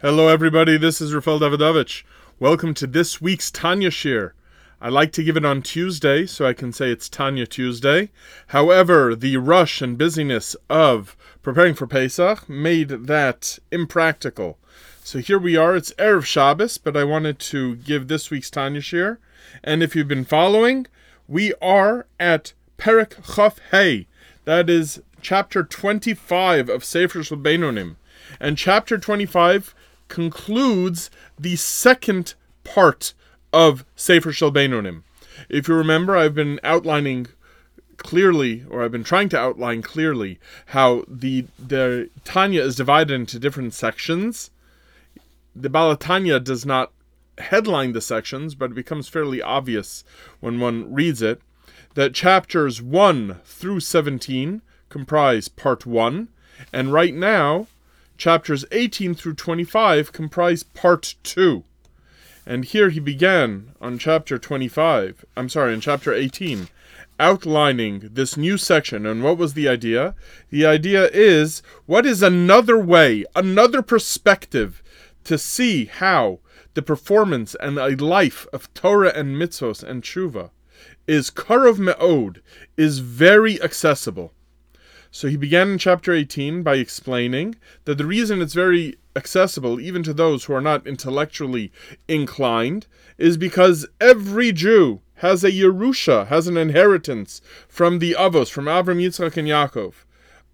Hello, everybody. This is Rafael Davidovich. Welcome to this week's Tanya Shiur. I like to give it on Tuesday, so I can say it's Tanya Tuesday. However, the rush and busyness of preparing for Pesach made that impractical. So here we are. It's Erev Shabbos, but I wanted to give this week's Tanya Shiur. And if you've been following, we are at Perek Chaf Hey. That is chapter 25 of Sefer Shel. And chapter 25 concludes the second part of Sefer Shel Beinonim. If you remember, I've been outlining clearly, or I've been trying to outline clearly, how the the Tanya is divided into different sections. The Baal Tanya does not headline the sections, but it becomes fairly obvious when one reads it that chapters 1 through 17 comprise part 1, and right now chapters 18 through 25 comprise part 2. And here he began on chapter 25, I'm sorry, in chapter 18, outlining this new section. And what was the idea? The idea is what is another way, another perspective to see how the performance and a life of Torah and mitzvos and tshuva is karov me'od, is very accessible. So he began in chapter 18 by explaining that the reason it's very accessible, even to those who are not intellectually inclined, is because every Jew has a Yerusha, has an inheritance from the Avos, from Avram, Yitzchak, and Yaakov,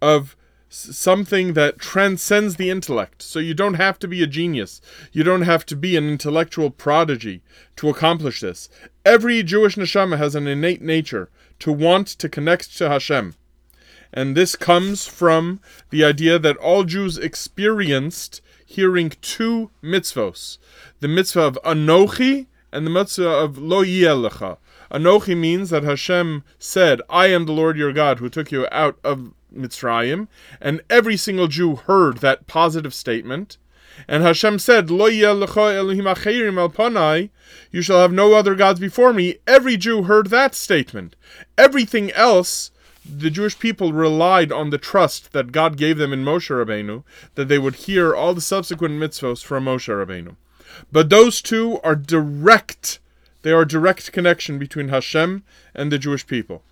of something that transcends the intellect. So you don't have to be a genius. You don't have to be an intellectual prodigy to accomplish this. Every Jewish neshama has an innate nature to want to connect to Hashem. And this comes from the idea that all Jews experienced hearing two mitzvos the mitzvah of Anochi and the mitzvah of Lo Yelecha. Anochi means that Hashem said, I am the Lord your God who took you out of Mitzrayim, and every single Jew heard that positive statement. And Hashem said, Lo Elohim al you shall have no other gods before me. Every Jew heard that statement. Everything else the Jewish people relied on the trust that God gave them in Moshe Rabbeinu, that they would hear all the subsequent mitzvos from Moshe Rabbeinu. But those two are direct, they are direct connection between Hashem and the Jewish people.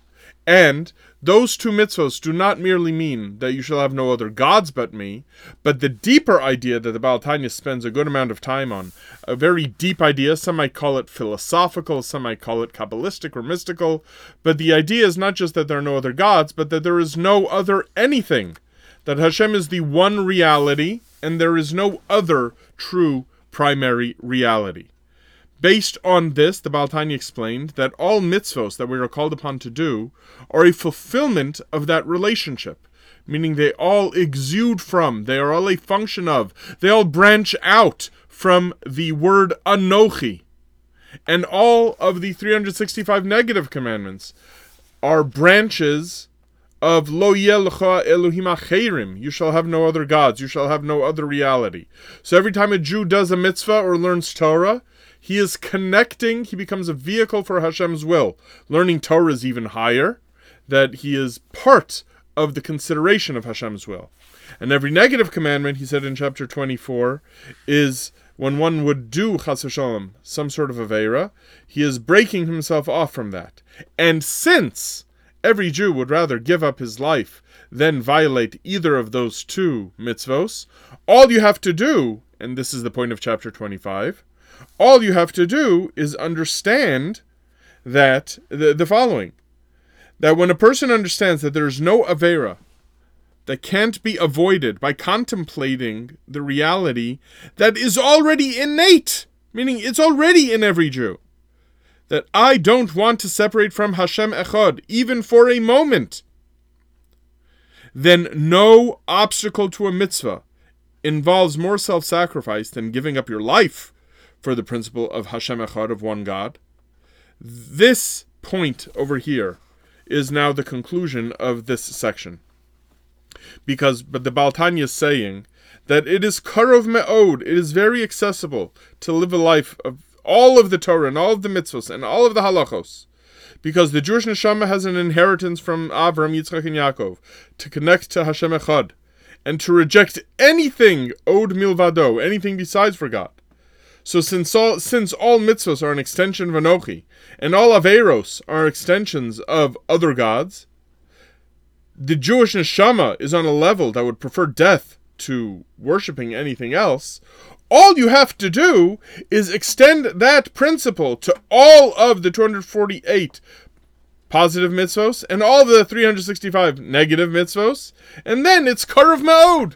And those two mitzvos do not merely mean that you shall have no other gods but me, but the deeper idea that the Baal Tanya spends a good amount of time on, a very deep idea, some might call it philosophical, some might call it Kabbalistic or mystical, but the idea is not just that there are no other gods, but that there is no other anything. That Hashem is the one reality, and there is no other true primary reality. Based on this, the Baal Tanya explained that all mitzvos that we are called upon to do are a fulfillment of that relationship, meaning they all exude from, they are all a function of, they all branch out from the word Anochi. And all of the 365 negative commandments are branches of Lo Yelcha Elohim Acherim. You shall have no other gods. You shall have no other reality. So every time a Jew does a mitzvah or learns Torah, he is connecting, he becomes a vehicle for Hashem's will. Learning Torah is even higher, that he is part of the consideration of Hashem's will. And every negative commandment, he said in chapter 24, is when one would do chas v'shalom, some sort of avera, he is breaking himself off from that. And since every Jew would rather give up his life than violate either of those two mitzvos, all you have to do, and this is the point of chapter 25, all you have to do is understand that the, the following that when a person understands that there is no Avera that can't be avoided by contemplating the reality that is already innate, meaning it's already in every Jew, that I don't want to separate from Hashem Echad, even for a moment, then no obstacle to a mitzvah involves more self sacrifice than giving up your life for the principle of Hashem Echad, of one God. This point over here is now the conclusion of this section. Because, but the Baal Tanya is saying that it is karov me'od, it is very accessible to live a life of all of the Torah and all of the mitzvahs and all of the halachos. Because the Jewish neshama has an inheritance from Avram, Yitzchak, and Yaakov to connect to Hashem Echad. and to reject anything od milvado, anything besides for God. So since all since all mitzvahs are an extension of Anochi, and all averos are extensions of other gods, the Jewish neshama is on a level that would prefer death to worshiping anything else. All you have to do is extend that principle to all of the 248 positive mitzvos and all the 365 negative mitzvos, and then it's Karov Me'od.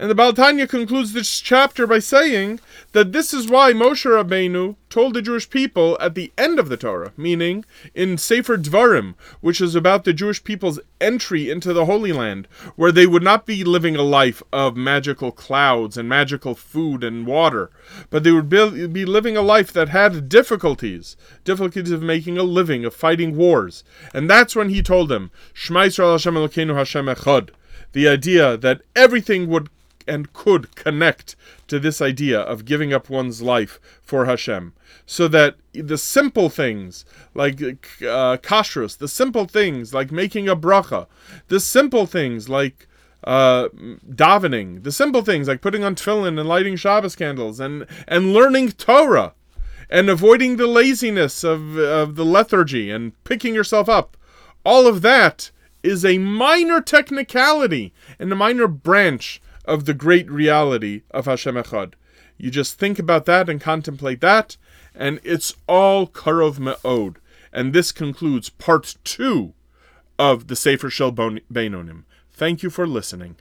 And the Baal Tanya concludes this chapter by saying that this is why Moshe Rabbeinu told the Jewish people at the end of the Torah, meaning in Sefer Dvarim, which is about the Jewish people's entry into the Holy Land, where they would not be living a life of magical clouds and magical food and water, but they would be living a life that had difficulties, difficulties of making a living, of fighting wars. And that's when he told them, Shema Yisrael Hashem Elokeinu Hashem Echad, the idea that everything would and could connect to this idea of giving up one's life for Hashem. So that the simple things like uh, kashrus, the simple things like making a bracha, the simple things like uh, davening, the simple things like putting on tefillin and lighting Shabbos candles and, and learning Torah and avoiding the laziness of, of the lethargy and picking yourself up. All of that is a minor technicality and a minor branch of the great reality of Hashem Echad. You just think about that and contemplate that, and it's all Karov Me'od. And this concludes part two of the Sefer Shel Beinonim. Thank you for listening.